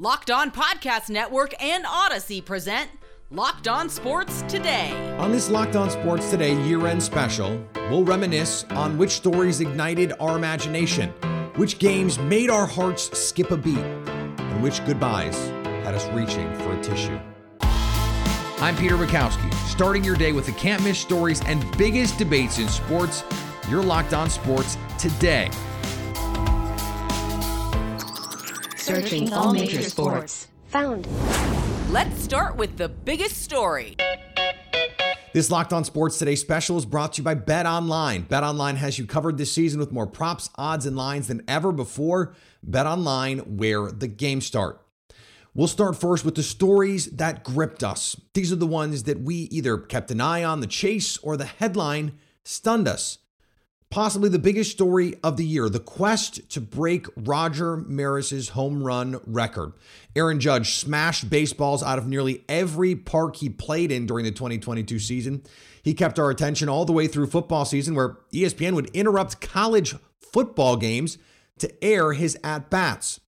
Locked On Podcast Network and Odyssey present Locked On Sports Today. On this Locked On Sports Today year end special, we'll reminisce on which stories ignited our imagination, which games made our hearts skip a beat, and which goodbyes had us reaching for a tissue. I'm Peter Bukowski, starting your day with the can't miss stories and biggest debates in sports. You're Locked On Sports Today. Searching all major sports. Found. Let's start with the biggest story. This Locked On Sports Today special is brought to you by Bet Online. Bet Online has you covered this season with more props, odds, and lines than ever before. Bet Online, where the games start. We'll start first with the stories that gripped us. These are the ones that we either kept an eye on, the chase, or the headline stunned us possibly the biggest story of the year the quest to break Roger Maris's home run record. Aaron Judge smashed baseballs out of nearly every park he played in during the 2022 season. He kept our attention all the way through football season, where ESPN would interrupt college football games to air his at bats.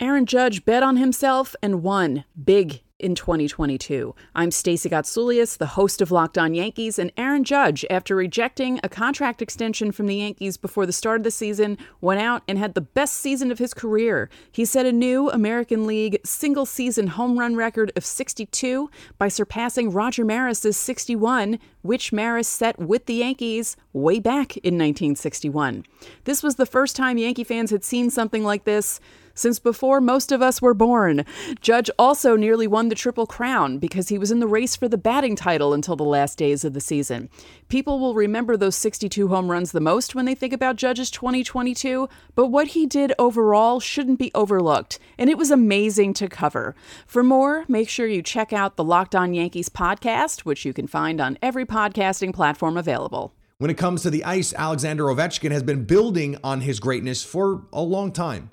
Aaron Judge bet on himself and won big in 2022. I'm Stacey Gotsulias, the host of Locked On Yankees, and Aaron Judge, after rejecting a contract extension from the Yankees before the start of the season, went out and had the best season of his career. He set a new American League single season home run record of 62 by surpassing Roger Maris's 61, which Maris set with the Yankees way back in 1961. This was the first time Yankee fans had seen something like this since before most of us were born. Judge also nearly won the Triple Crown because he was in the race for the batting title until the last days of the season. People will remember those 62 home runs the most when they think about Judge's 2022, but what he did overall shouldn't be overlooked, and it was amazing to cover. For more, make sure you check out the Locked On Yankees podcast, which you can find on every podcasting platform available. When it comes to the ice, Alexander Ovechkin has been building on his greatness for a long time.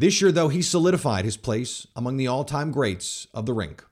This year, though, he solidified his place among the all time greats of the rink.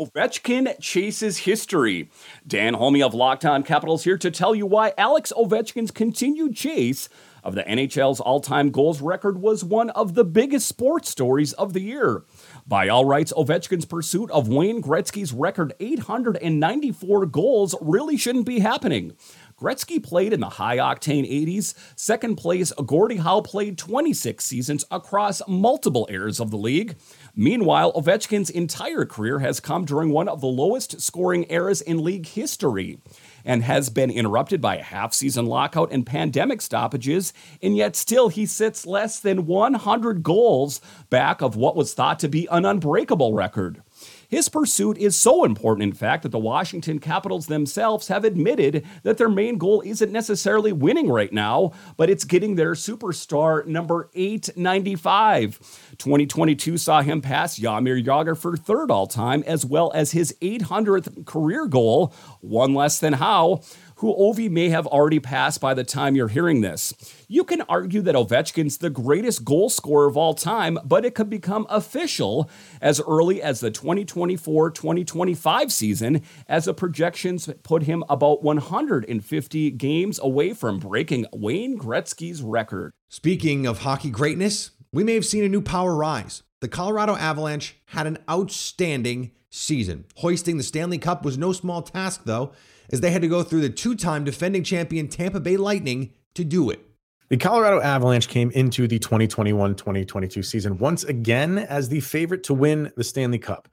Ovechkin chases history. Dan Holme of Locked On Capitals here to tell you why Alex Ovechkin's continued chase of the NHL's all time goals record was one of the biggest sports stories of the year. By all rights, Ovechkin's pursuit of Wayne Gretzky's record 894 goals really shouldn't be happening. Gretzky played in the high octane 80s. Second place, Gordie Howe played 26 seasons across multiple eras of the league. Meanwhile, Ovechkin's entire career has come during one of the lowest scoring eras in league history and has been interrupted by a half season lockout and pandemic stoppages, and yet still he sits less than 100 goals back of what was thought to be an unbreakable record. His pursuit is so important, in fact, that the Washington Capitals themselves have admitted that their main goal isn't necessarily winning right now, but it's getting their superstar number 895. 2022 saw him pass Jaromir Jagr for third all time, as well as his 800th career goal, one less than Howe who Ovi may have already passed by the time you're hearing this. You can argue that Ovechkin's the greatest goal scorer of all time, but it could become official as early as the 2024 2025 season, as the projections put him about 150 games away from breaking Wayne Gretzky's record. Speaking of hockey greatness, we may have seen a new power rise. The Colorado Avalanche had an outstanding season. Hoisting the Stanley Cup was no small task, though as they had to go through the two time defending champion Tampa Bay Lightning to do it. The Colorado Avalanche came into the 2021 2022 season once again as the favorite to win the Stanley Cup.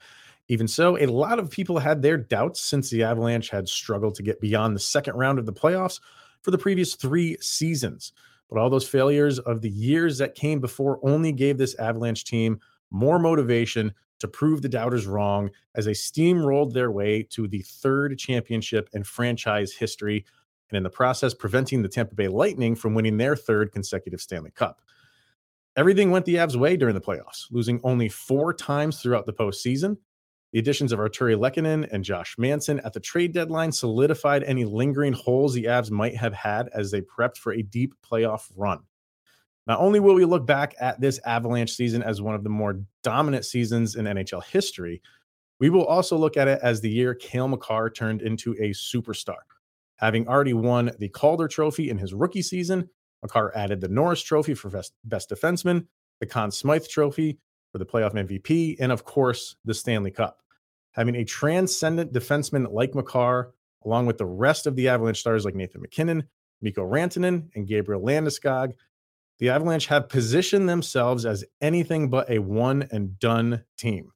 Even so, a lot of people had their doubts since the Avalanche had struggled to get beyond the second round of the playoffs for the previous three seasons. But all those failures of the years that came before only gave this Avalanche team more motivation to prove the doubters wrong as they steamrolled their way to the third championship in franchise history, and in the process, preventing the Tampa Bay Lightning from winning their third consecutive Stanley Cup. Everything went the Avs' way during the playoffs, losing only four times throughout the postseason. The additions of Artturi Lehkonen and Josh Manson at the trade deadline solidified any lingering holes the Avs might have had as they prepped for a deep playoff run. Not only will we look back at this Avalanche season as one of the more dominant seasons in NHL history, we will also look at it as the year Cale Makar turned into a superstar. Having already won the Calder Trophy in his rookie season, Makar added the Norris Trophy for best, best defenseman, the Conn Smythe Trophy, for the playoff MVP, and of course, the Stanley Cup. Having a transcendent defenseman like Makar, along with the rest of the Avalanche stars like Nathan MacKinnon, Mikko Rantanen, and Gabriel Landeskog, the Avalanche have positioned themselves as anything but a one and done team.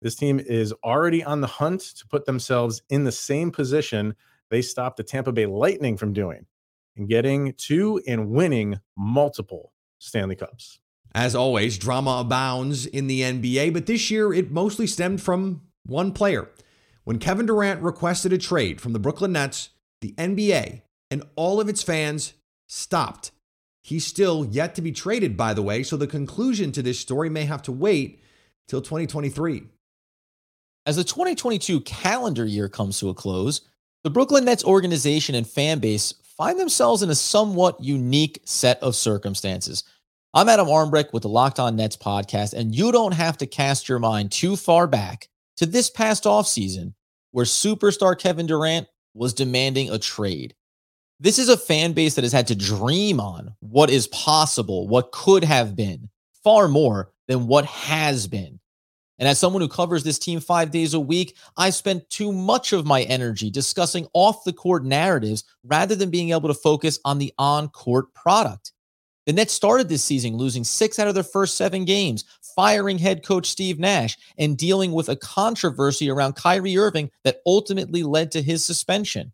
This team is already on the hunt to put themselves in the same position they stopped the Tampa Bay Lightning from doing and getting to and winning multiple Stanley Cups. As always, drama abounds in the NBA, but this year it mostly stemmed from one player. When Kevin Durant requested a trade from the Brooklyn Nets, the NBA and all of its fans stopped. He's still yet to be traded, by the way, so the conclusion to this story may have to wait till 2023. As the 2022 calendar year comes to a close, the Brooklyn Nets organization and fan base find themselves in a somewhat unique set of circumstances. I'm Adam Armbrecht with the Locked On Nets podcast, and you don't have to cast your mind too far back to this past offseason where superstar Kevin Durant was demanding a trade. This is a fan base that has had to dream on what is possible, what could have been, far more than what has been. And as someone who covers this team five days a week, I spent too much of my energy discussing off the court narratives rather than being able to focus on the on court product. The Nets started this season losing six out of their first seven games, firing head coach Steve Nash, and dealing with a controversy around Kyrie Irving that ultimately led to his suspension.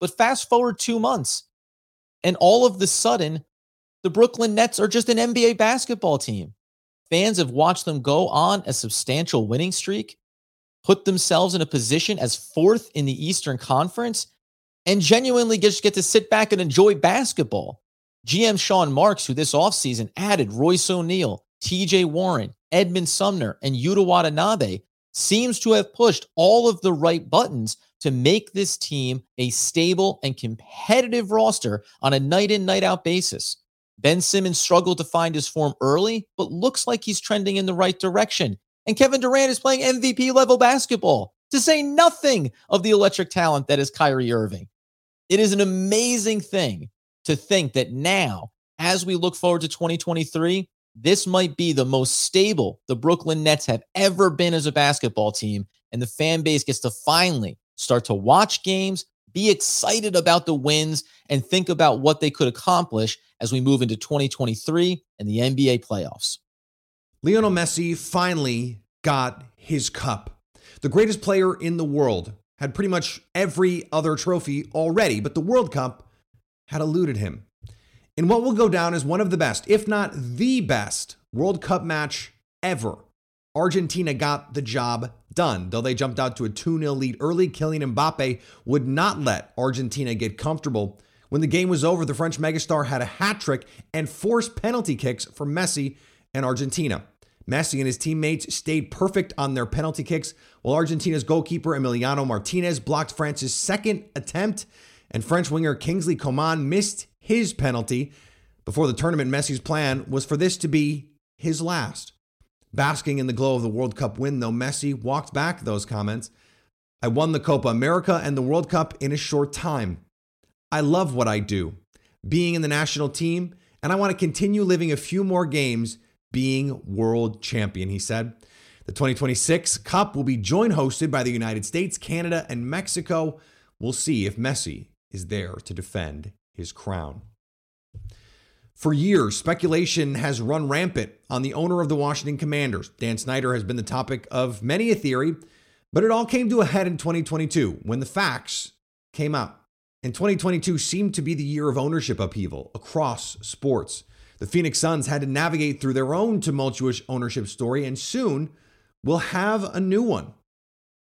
But fast forward two months, and all of the sudden, the Brooklyn Nets are just an NBA basketball team. Fans have watched them go on a substantial winning streak, put themselves in a position as fourth in the Eastern Conference, and genuinely just get to sit back and enjoy basketball. GM Sean Marks, who this offseason added Royce O'Neal, TJ Warren, Edmund Sumner, and Yuta Watanabe, seems to have pushed all of the right buttons to make this team a stable and competitive roster on a night in, night out basis. Ben Simmons struggled to find his form early, but looks like he's trending in the right direction. And Kevin Durant is playing MVP level basketball, to say nothing of the electric talent that is Kyrie Irving. It is an amazing thing to think that now, as we look forward to 2023, this might be the most stable the Brooklyn Nets have ever been as a basketball team. And the fan base gets to finally start to watch games, be excited about the wins, and think about what they could accomplish as we move into 2023 and the NBA playoffs. Lionel Messi finally got his cup. The greatest player in the world had pretty much every other trophy already, but the World Cup had eluded him. In what will go down as one of the best, if not the best, World Cup match ever, Argentina got the job done. Though they jumped out to a 2 0 lead early, Kylian Mbappe would not let Argentina get comfortable. When the game was over, the French megastar had a hat trick and forced penalty kicks for Messi and Argentina. Messi and his teammates stayed perfect on their penalty kicks, while Argentina's goalkeeper Emiliano Martinez blocked France's second attempt and French winger Kingsley Coman missed his penalty. Before the tournament, Messi's plan was for this to be his last. Basking in the glow of the World Cup win, though, Messi walked back those comments. I won the Copa America and the World Cup in a short time. I love what I do, being in the national team, and I want to continue living a few more games being world champion, he said. The 2026 Cup will be joint hosted by the United States, Canada, and Mexico. We'll see if Messi is there to defend his crown. For years, speculation has run rampant on the owner of the Washington Commanders. Dan Snyder has been the topic of many a theory, but it all came to a head in 2022 when the facts came out. And 2022 seemed to be the year of ownership upheaval across sports. The Phoenix Suns had to navigate through their own tumultuous ownership story, and soon we'll have a new one.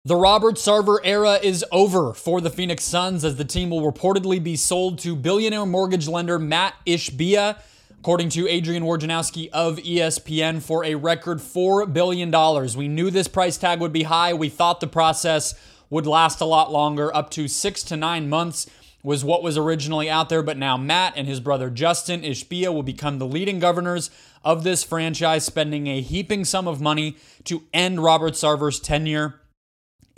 The Robert Sarver era is over for the Phoenix Suns as the team will reportedly be sold to billionaire mortgage lender Matt Ishbia, according to Adrian Wojnarowski of ESPN, for a record $4 billion. We knew this price tag would be high. We thought the process would last a lot longer, up to six to nine months was what was originally out there, but now Matt and his brother Justin Ishbia will become the leading governors of this franchise, spending a heaping sum of money to end Robert Sarver's tenure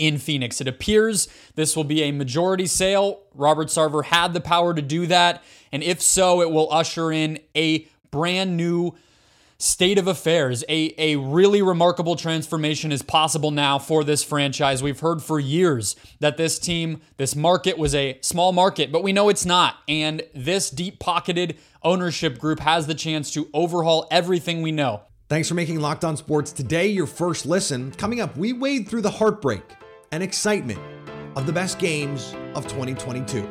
in Phoenix. It appears this will be a majority sale. Robert Sarver had the power to do that. And if so, it will usher in a brand new state of affairs. A, a really remarkable transformation is possible now for this franchise. We've heard for years that this team, this market was a small market, but we know it's not. And this deep pocketed ownership group has the chance to overhaul everything we know. Thanks for making Locked On Sports today your first listen. Coming up, we wade through the heartbreak and excitement of the best games of 2022.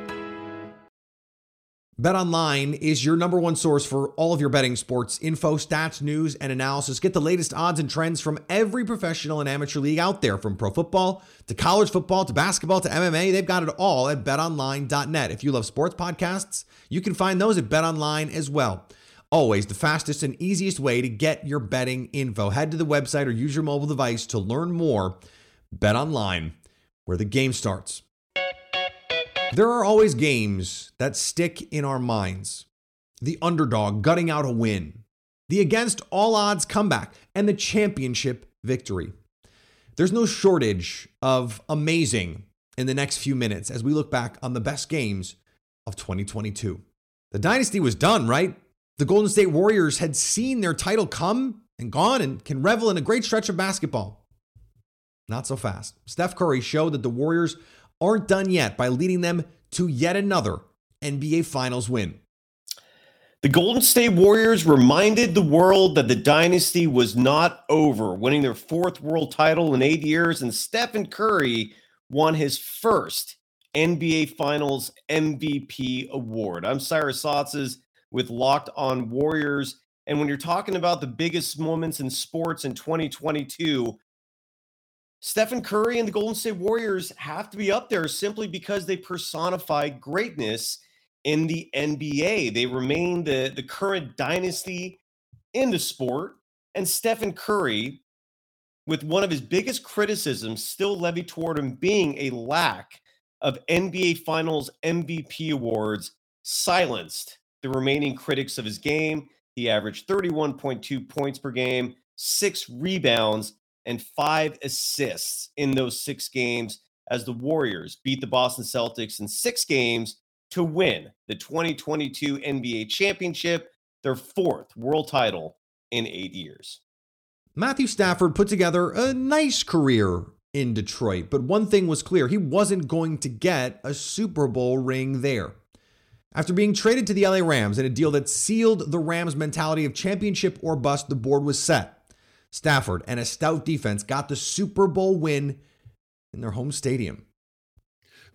BetOnline is your number one source for all of your betting sports info, stats, news, and analysis. Get the latest odds and trends from every professional and amateur league out there, from pro football to college football to basketball to MMA. They've got it all at betonline.net. If you love sports podcasts, you can find those at betonline as well. Always the fastest and easiest way to get your betting info. Head to the website or use your mobile device to learn more. BetOnline, where the game starts. There are always games that stick in our minds the underdog gutting out a win, the against all odds comeback, and the championship victory. There's no shortage of amazing in the next few minutes as we look back on the best games of 2022. The dynasty was done, right? The Golden State Warriors had seen their title come and gone and can revel in a great stretch of basketball. Not so fast. Steph Curry showed that the Warriors aren't done yet by leading them to yet another NBA Finals win. The Golden State Warriors reminded the world that the dynasty was not over, winning their fourth world title in eight years, and Stephen Curry won his first NBA Finals MVP award. I'm Cyrus Saatsaz with Locked On Warriors. And when you're talking about the biggest moments in sports in 2022, Stephen Curry and the Golden State Warriors have to be up there simply because they personify greatness in the NBA. They remain the, the current dynasty in the sport. And Stephen Curry, with one of his biggest criticisms still levied toward him being a lack of NBA Finals MVP awards, silenced the remaining critics of his game. He averaged 31.2 points per game, six rebounds, and five assists in those six games as the Warriors beat the Boston Celtics in six games to win the 2022 NBA championship, their fourth world title in eight years. Matthew Stafford put together a nice career in Detroit, but one thing was clear he wasn't going to get a Super Bowl ring there. After being traded to the LA Rams in a deal that sealed the Rams' mentality of championship or bust, the board was set. Stafford and a stout defense got the Super Bowl win in their home stadium.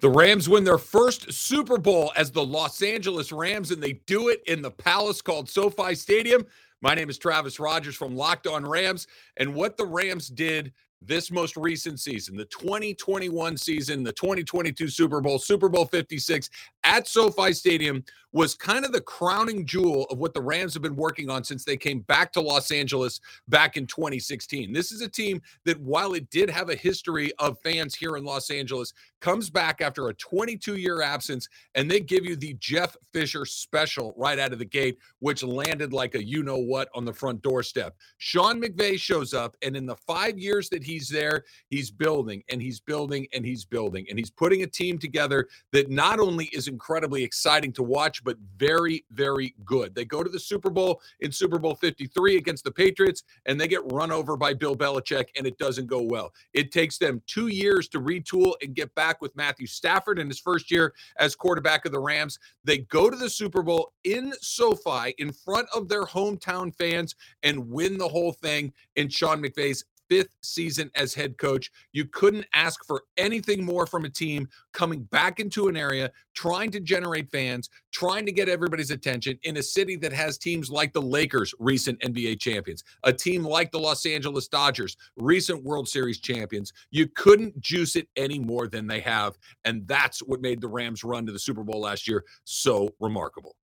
The Rams win their first Super Bowl as the Los Angeles Rams, and they do it in the palace called SoFi Stadium. My name is Travis Rogers from Locked On Rams, and what the Rams did this most recent season, the 2021 season, the 2022 Super Bowl, Super Bowl 56 at SoFi Stadium was kind of the crowning jewel of what the Rams have been working on since they came back to Los Angeles back in 2016. This is a team that, while it did have a history of fans here in Los Angeles, comes back after a 22 year absence and they give you the Jeff Fisher special right out of the gate, which landed like a you know what on the front doorstep. Sean McVay shows up, and in the five years that he's there, he's building and he's building and he's building and he's putting a team together that not only is incredibly exciting to watch, but very, very good. They go to the Super Bowl in Super Bowl 53 against the Patriots, and they get run over by Bill Belichick, and it doesn't go well. It takes them two years to retool and get back with Matthew Stafford in his first year as quarterback of the Rams. They go to the Super Bowl in SoFi in front of their hometown fans and win the whole thing in Sean McVay's fifth season as head coach. You couldn't ask for anything more from a team coming back into an area, trying to generate fans, trying to get everybody's attention in a city that has teams like the Lakers, recent NBA champions, a team like the Los Angeles Dodgers, recent World Series champions. You couldn't juice it any more than they have. And that's what made the Rams run to the Super Bowl last year so remarkable.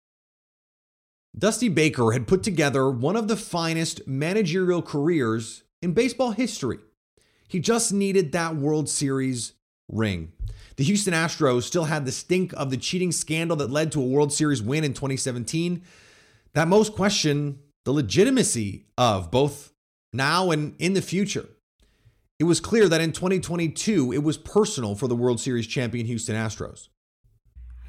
Dusty Baker had put together one of the finest managerial careers in baseball history. He just needed that World Series ring. The Houston Astros still had the stink of the cheating scandal that led to a World Series win in 2017. That most question the legitimacy of both now and in the future. It was clear that in 2022, it was personal for the World Series champion Houston Astros.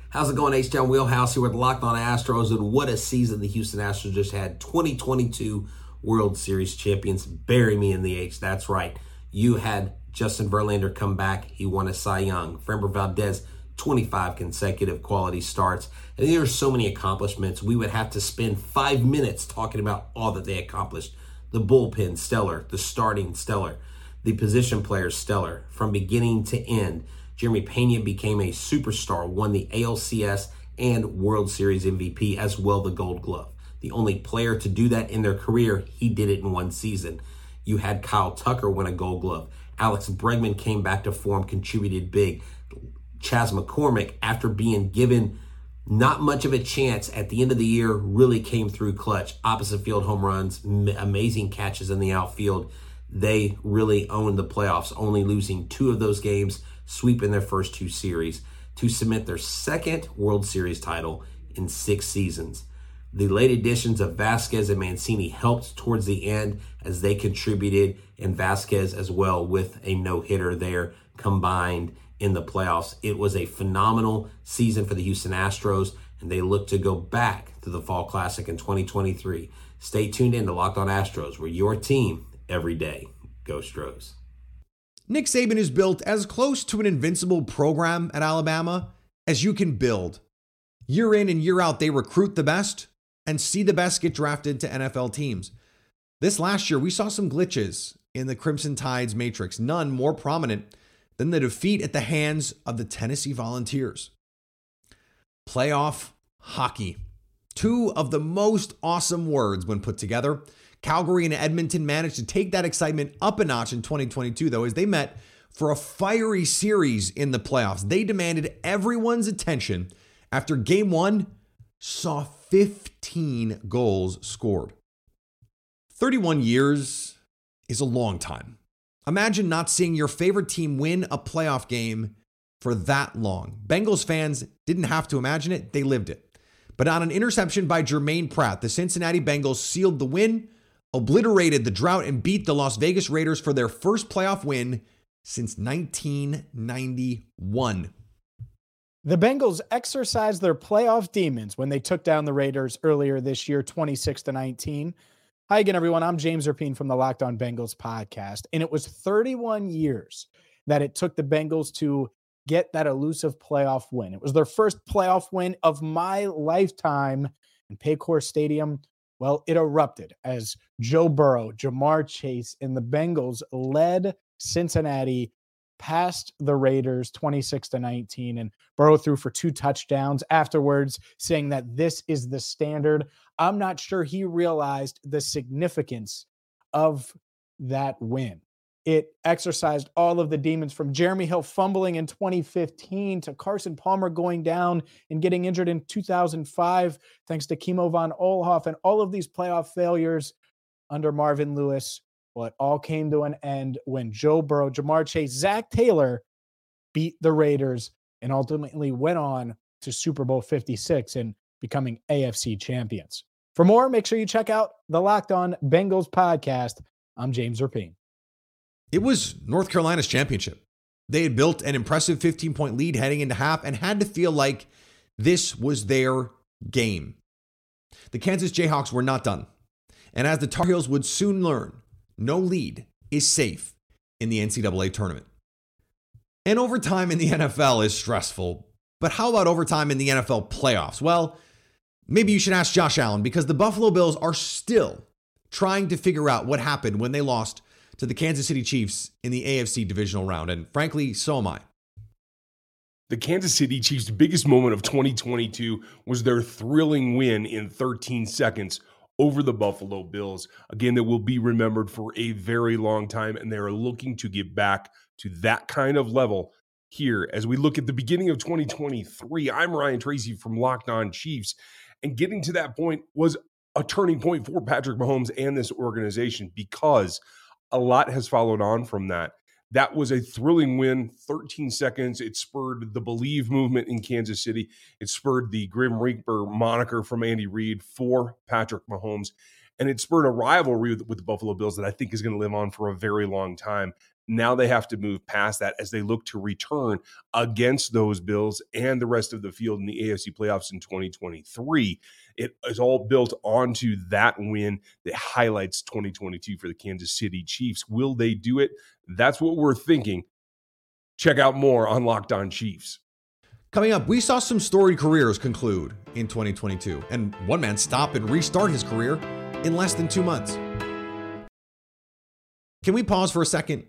How's it going, H-Town Wheelhouse here with Locked On Astros, and what a season the Houston Astros just had. 2022 World Series champions. Bury me in the H. That's right. You had Justin Verlander come back. He won a Cy Young. Framber Valdez, 25 consecutive quality starts. And there are so many accomplishments. We would have to spend five minutes talking about all that they accomplished. The bullpen, stellar. The starting, stellar. The position players, stellar. From beginning to end, Jeremy Pena became a superstar, won the ALCS and World Series MVP, as well the Gold Glove. The only player to do that in their career, he did it in one season. You had Kyle Tucker win a Gold Glove. Alex Bregman came back to form, contributed big. Chas McCormick, after being given not much of a chance at the end of the year, really came through clutch. Opposite field home runs, amazing catches in the outfield. They really owned the playoffs, only losing two of those games, sweeping their first two series to cement their second World Series title in six seasons. The late additions of Vazquez and Mancini helped towards the end as they contributed, and Vazquez as well with a no hitter there combined in the playoffs. It was a phenomenal season for the Houston Astros, and they look to go back to the Fall Classic in 2023. Stay tuned in to Locked On Astros, where your team every day. Go Stros. Nick Saban is built as close to an invincible program at Alabama as you can build. Year in and year out, they recruit the best and see the best get drafted to NFL teams. This last year, we saw some glitches in the Crimson Tide's matrix, none more prominent than the defeat at the hands of the Tennessee Volunteers. Playoff hockey. Two of the most awesome words when put together. Calgary and Edmonton managed to take that excitement up a notch in 2022, though, as they met for a fiery series in the playoffs. They demanded everyone's attention after game one saw 15 goals scored. 31 years is a long time. Imagine not seeing your favorite team win a playoff game for that long. Bengals fans didn't have to imagine it, they lived it. But on an interception by Germaine Pratt, the Cincinnati Bengals sealed the win obliterated the drought and beat the Las Vegas Raiders for their first playoff win since 1991. The Bengals exercised their playoff demons when they took down the Raiders earlier this year, 26 to 19. Hi again, everyone. I'm James Rapien from the Locked On Bengals podcast. And it was 31 years that it took the Bengals to get that elusive playoff win. It was their first playoff win of my lifetime in Paycor Stadium well, it erupted as Joe Burrow, Ja'Marr Chase, and the Bengals led Cincinnati past the Raiders 26 to 19 and Burrow threw for two touchdowns afterwards saying that this is the standard. I'm not sure he realized the significance of that win. It exercised all of the demons from Jeremy Hill fumbling in 2015 to Carson Palmer going down and getting injured in 2005, thanks to Kimo von Olhoff and all of these playoff failures under Marvin Lewis. Well, it all came to an end when Joe Burrow, Ja'Marr Chase, Zac Taylor beat the Raiders and ultimately went on to Super Bowl 56 and becoming AFC champions. For more, make sure you check out the Locked On Bengals podcast. I'm James Rapien. It was North Carolina's championship. They had built an impressive 15 point lead heading into half and had to feel like this was their game. The Kansas Jayhawks were not done. And as the Tar Heels would soon learn, no lead is safe in the NCAA tournament. And overtime in the NFL is stressful, but how about overtime in the NFL playoffs? Well, maybe you should ask Josh Allen because the Buffalo Bills are still trying to figure out what happened when they lost to the Kansas City Chiefs in the AFC divisional round. And frankly, so am I. The Kansas City Chiefs' biggest moment of 2022 was their thrilling win in 13 seconds over the Buffalo Bills. Again, that will be remembered for a very long time, and they are looking to get back to that kind of level here as we look at the beginning of 2023. I'm Ryan Tracy from Locked On Chiefs, and getting to that point was a turning point for Patrick Mahomes and this organization because a lot has followed on from that. That was a thrilling win, 13 seconds. It spurred the Believe movement in Kansas City. It spurred the Grim Reaper moniker from Andy Reid for Patrick Mahomes. And it spurred a rivalry with, with the Buffalo Bills that I think is going to live on for a very long time. Now they have to move past that as they look to return against those Bills and the rest of the field in the AFC playoffs in 2023. It is all built onto that win that highlights 2022 for the Kansas City Chiefs. Will they do it? That's what we're thinking. Check out more on Locked On Chiefs. Coming up, we saw some storied careers conclude in 2022, and one man stop and restart his career in less than two months. Can we pause for a second?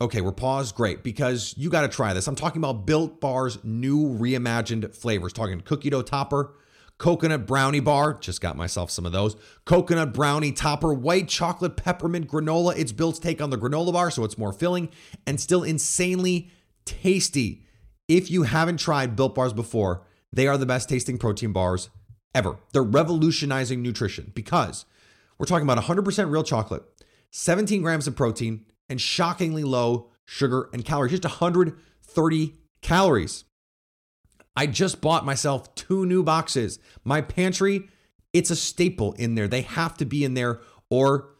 Okay, we're paused. Great, because you got to try this. I'm talking about Built Bar's new reimagined flavors. Talking cookie dough topper, coconut brownie bar. Just got myself some of those. Coconut brownie topper, white chocolate peppermint granola. It's Built's take on the granola bar, so it's more filling and still insanely tasty. If you haven't tried Built Bars before, they are the best tasting protein bars ever. They're revolutionizing nutrition because we're talking about 100% real chocolate, 17 grams of protein, and shockingly low sugar and calories, just 130 calories. I just bought myself two new boxes. My pantry, it's a staple in there. They have to be in there, or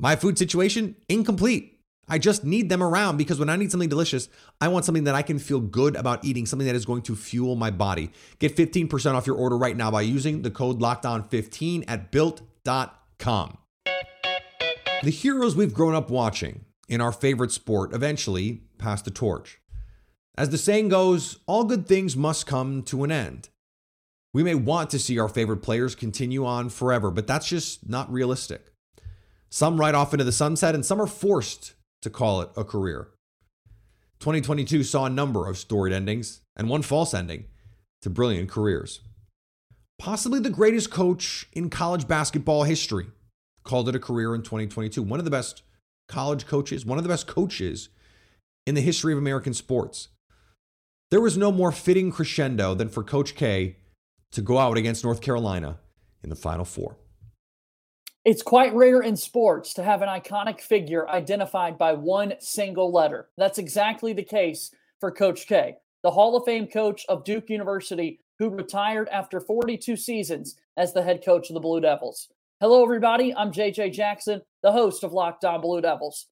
my food situation, incomplete. I just need them around because when I need something delicious, I want something that I can feel good about eating, something that is going to fuel my body. Get 15% off your order right now by using the code LOCKDOWN15 at built.com. The heroes we've grown up watching in our favorite sport eventually pass the torch. As the saying goes, all good things must come to an end. We may want to see our favorite players continue on forever, but that's just not realistic. Some ride off into the sunset, and some are forced to call it a career. 2022 saw a number of storied endings and one false ending to brilliant careers. Possibly the greatest coach in college basketball history called it a career in 2022. One of the best college coaches, one of the best coaches in the history of American sports. There was no more fitting crescendo than for Coach K to go out against North Carolina in the Final Four. It's quite rare in sports to have an iconic figure identified by one single letter. That's exactly the case for Coach K, the Hall of Fame coach of Duke University, who retired after 42 seasons as the head coach of the Blue Devils. Hello, everybody. I'm JJ Jackson, the host of Locked On Blue Devils.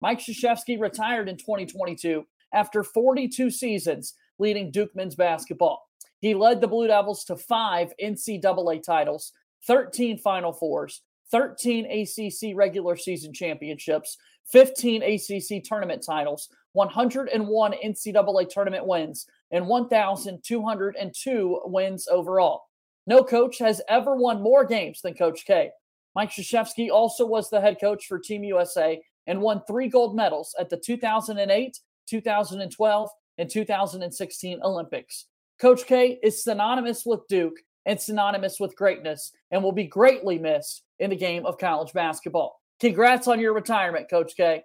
Mike Krzyzewski retired in 2022 after 42 seasons leading Duke men's basketball. He led the Blue Devils to five NCAA titles, 13 Final Fours, 13 ACC regular season championships, 15 ACC tournament titles, 101 NCAA tournament wins, and 1,202 wins overall. No coach has ever won more games than Coach K. Mike Krzyzewski also was the head coach for Team USA and won three gold medals at the 2008, 2012, and 2016 Olympics. Coach K is synonymous with Duke and synonymous with greatness and will be greatly missed in the game of college basketball. Congrats on your retirement, Coach K.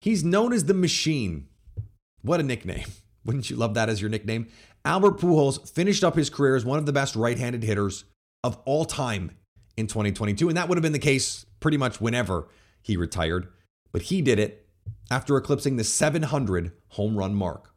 He's known as the machine. What a nickname. Wouldn't you love that as your nickname? Albert Pujols finished up his career as one of the best right handed hitters of all time in 2022. And that would have been the case pretty much whenever he retired. But he did it after eclipsing the 700 home run mark.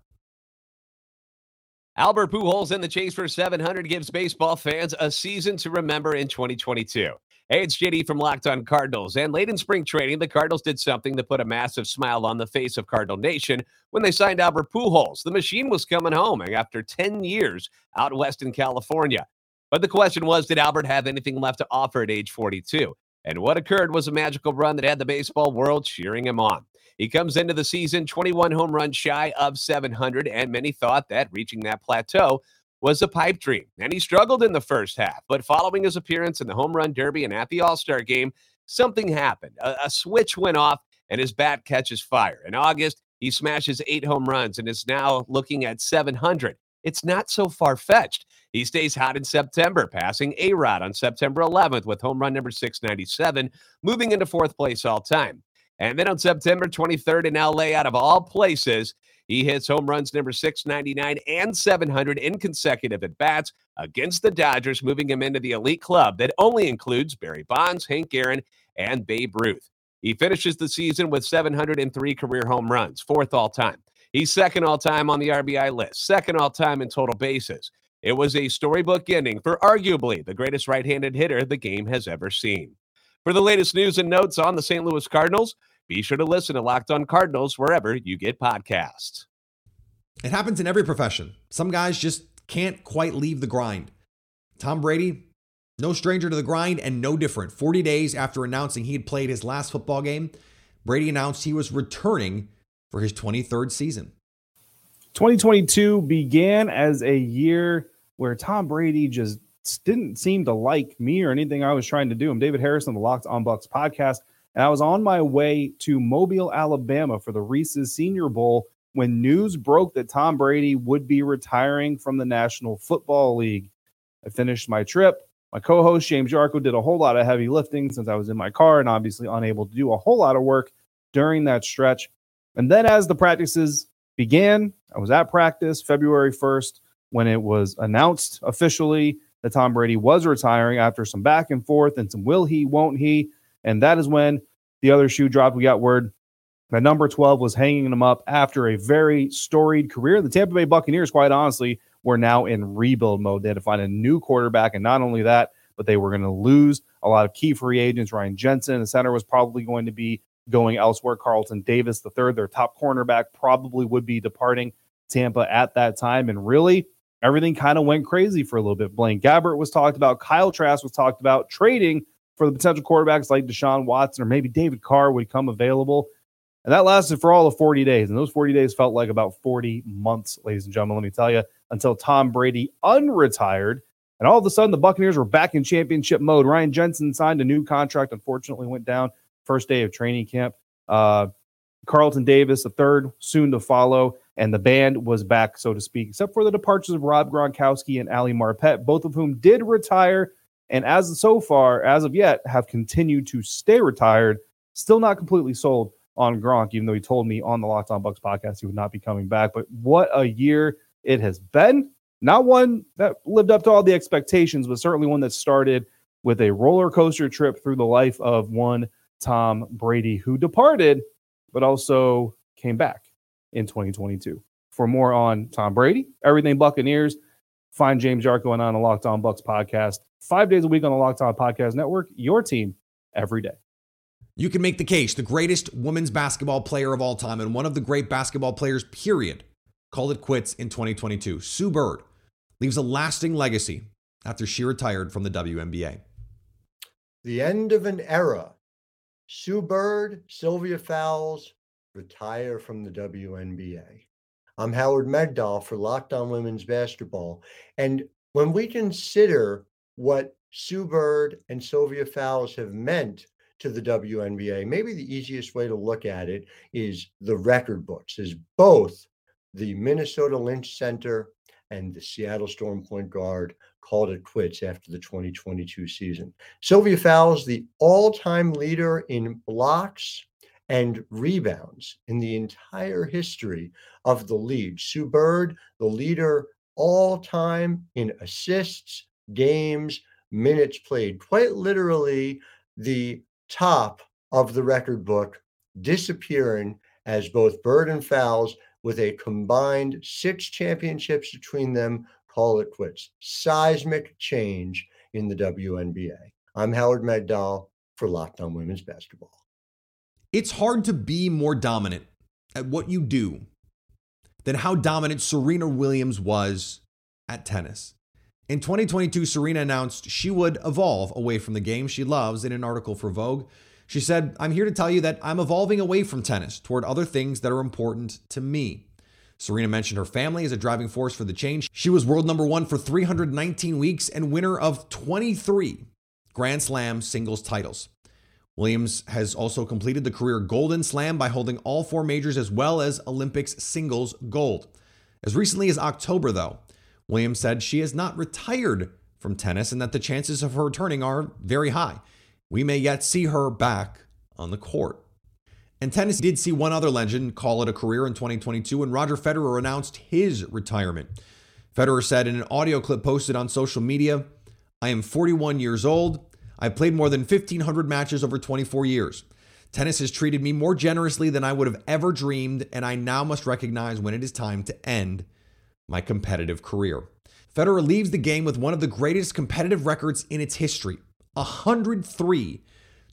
Albert Pujols in the chase for 700 gives baseball fans a season to remember in 2022. Hey, it's JD from Locked On Cardinals. And late in spring training, the Cardinals did something to put a massive smile on the face of Cardinal Nation when they signed Albert Pujols. The machine was coming home after 10 years out west in California. But the question was, did Albert have anything left to offer at age 42? And what occurred was a magical run that had the baseball world cheering him on. He comes into the season 21 home runs shy of 700, and many thought that reaching that plateau was a pipe dream. And he struggled in the first half. But following his appearance in the home run derby and at the All Star game, something happened. A, a, switch went off, and his bat catches fire. In August, he smashes eight home runs and is now looking at 700. It's not so far fetched. He stays hot in September, passing A Rod on September 11th with home run number 697, moving into fourth place all time. And then on September 23rd in LA, out of all places, he hits home runs number 699 and 700 in consecutive at bats against the Dodgers, moving him into the elite club that only includes Barry Bonds, Hank Aaron, and Babe Ruth. He finishes the season with 703 career home runs, fourth all time. He's second all time on the RBI list, second all time in total bases. It was a storybook ending for arguably the greatest right handed hitter the game has ever seen. For the latest news and notes on the St. Louis Cardinals, Be sure to listen to Locked On Cardinals wherever you get podcasts. It happens in every profession. Some guys just can't quite leave the grind. Tom Brady, no stranger to the grind and no different. 40 days after announcing he had played his last football game, Brady announced he was returning for his 23rd season. 2022 began as a year where Tom Brady just didn't seem to like me or anything I was trying to do. I'm David Harrison, the Locked on Bucs podcast, and I was on my way to Mobile, Alabama for the Reese's Senior Bowl when news broke that Tom Brady would be retiring from the National Football League. I finished my trip. My co host, James Yarcho, did a whole lot of heavy lifting since I was in my car and obviously unable to do a whole lot of work during that stretch. And then as the practices began, I was at practice February 1st when it was announced officially that Tom Brady was retiring after some back and forth and some will he, won't he. And that is when the other shoe dropped. We got word that number 12 was hanging him up after a very storied career. The Tampa Bay Buccaneers, quite honestly, were now in rebuild mode. They had to find a new quarterback. And not only that, but they were going to lose a lot of key free agents. Ryan Jensen, the center, was probably going to be going elsewhere. Carlton Davis, the third, their top cornerback, probably would be departing Tampa at that time. And really, everything kind of went crazy for a little bit. Blaine Gabbert was talked about. Kyle Trask was talked about trading for the potential quarterbacks like Deshaun Watson or maybe David Carr would come available. And that lasted for all of 40 days. And those 40 days felt like about 40 months, ladies and gentlemen, let me tell you, until Tom Brady unretired. And all of a sudden, the Buccaneers were back in championship mode. Ryan Jensen signed a new contract, unfortunately, went down first day of training camp. Uh, Carlton Davis, the third, soon to follow. And the band was back, so to speak, except for the departures of Rob Gronkowski and Ali Marpet, both of whom did retire. And as so far, as of yet, have continued to stay retired. Still not completely sold on Gronk, even though he told me on the Locked On Bucs podcast he would not be coming back. But what a year it has been. Not one that lived up to all the expectations, but certainly one that started with a roller coaster trip through the life of one Tom Brady, who departed, but also came back in 2022. For more on Tom Brady, everything Buccaneers, find James Yarcho and on the Locked On Bucs podcast five days a week on the Locked On Podcast Network. Your team every day. You can make the case the greatest women's basketball player of all time and one of the great basketball players, period, called it quits in 2022. Sue Bird leaves a lasting legacy after she retired from the WNBA. The end of an era. Sue Bird, Sylvia Fowles retire from the WNBA. I'm Howard Megdal for Locked On Women's Basketball. And when we consider what Sue Bird and Sylvia Fowles have meant to the WNBA, maybe the easiest way to look at it is the record books, as both the Minnesota Lynx Center and the Seattle Storm point guard called it quits after the 2022 season. Sylvia Fowles, the all time leader in blocks and rebounds in the entire history of the league. Sue Bird, the leader all time in assists, games, minutes played, quite literally the top of the record book, disappearing as both Bird and Fowles, with a combined six championships between them, call it quits. Seismic change in the WNBA. I'm Howard Megdal for Locked On Women's Basketball. It's hard to be more dominant at what you do than how dominant Serena Williams was at tennis. In 2022, Serena announced she would evolve away from the game she loves in an article for Vogue. She said, I'm here to tell you that I'm evolving away from tennis toward other things that are important to me. Serena mentioned her family as a driving force for the change. She was world number one for 319 weeks and winner of 23 Grand Slam singles titles. Williams has also completed the career Golden Slam by holding all four majors as well as Olympics singles gold. As recently as October, though, Williams said she has not retired from tennis and that the chances of her returning are very high. We may yet see her back on the court. And tennis did see one other legend call it a career in 2022 when Roger Federer announced his retirement. Federer said in an audio clip posted on social media, I am 41 years old. I've played more than 1,500 matches over 24 years. Tennis has treated me more generously than I would have ever dreamed, and I now must recognize when it is time to end my competitive career. Federer leaves the game with one of the greatest competitive records in its history 103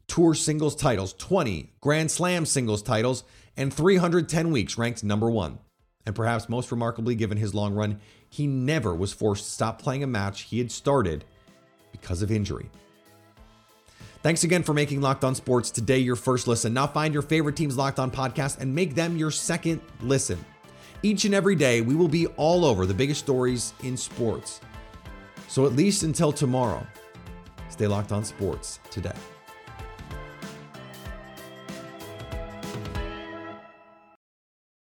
tour singles titles, 20 Grand Slam singles titles, and 310 weeks ranked number one. And perhaps most remarkably, given his long run, he never was forced to stop playing a match he had started because of injury. Thanks again for making Locked On Sports today your first listen. Now find your favorite team's Locked On podcast and make them your second listen. Each and every day, we will be all over the biggest stories in sports. So at least until tomorrow, stay locked on sports today.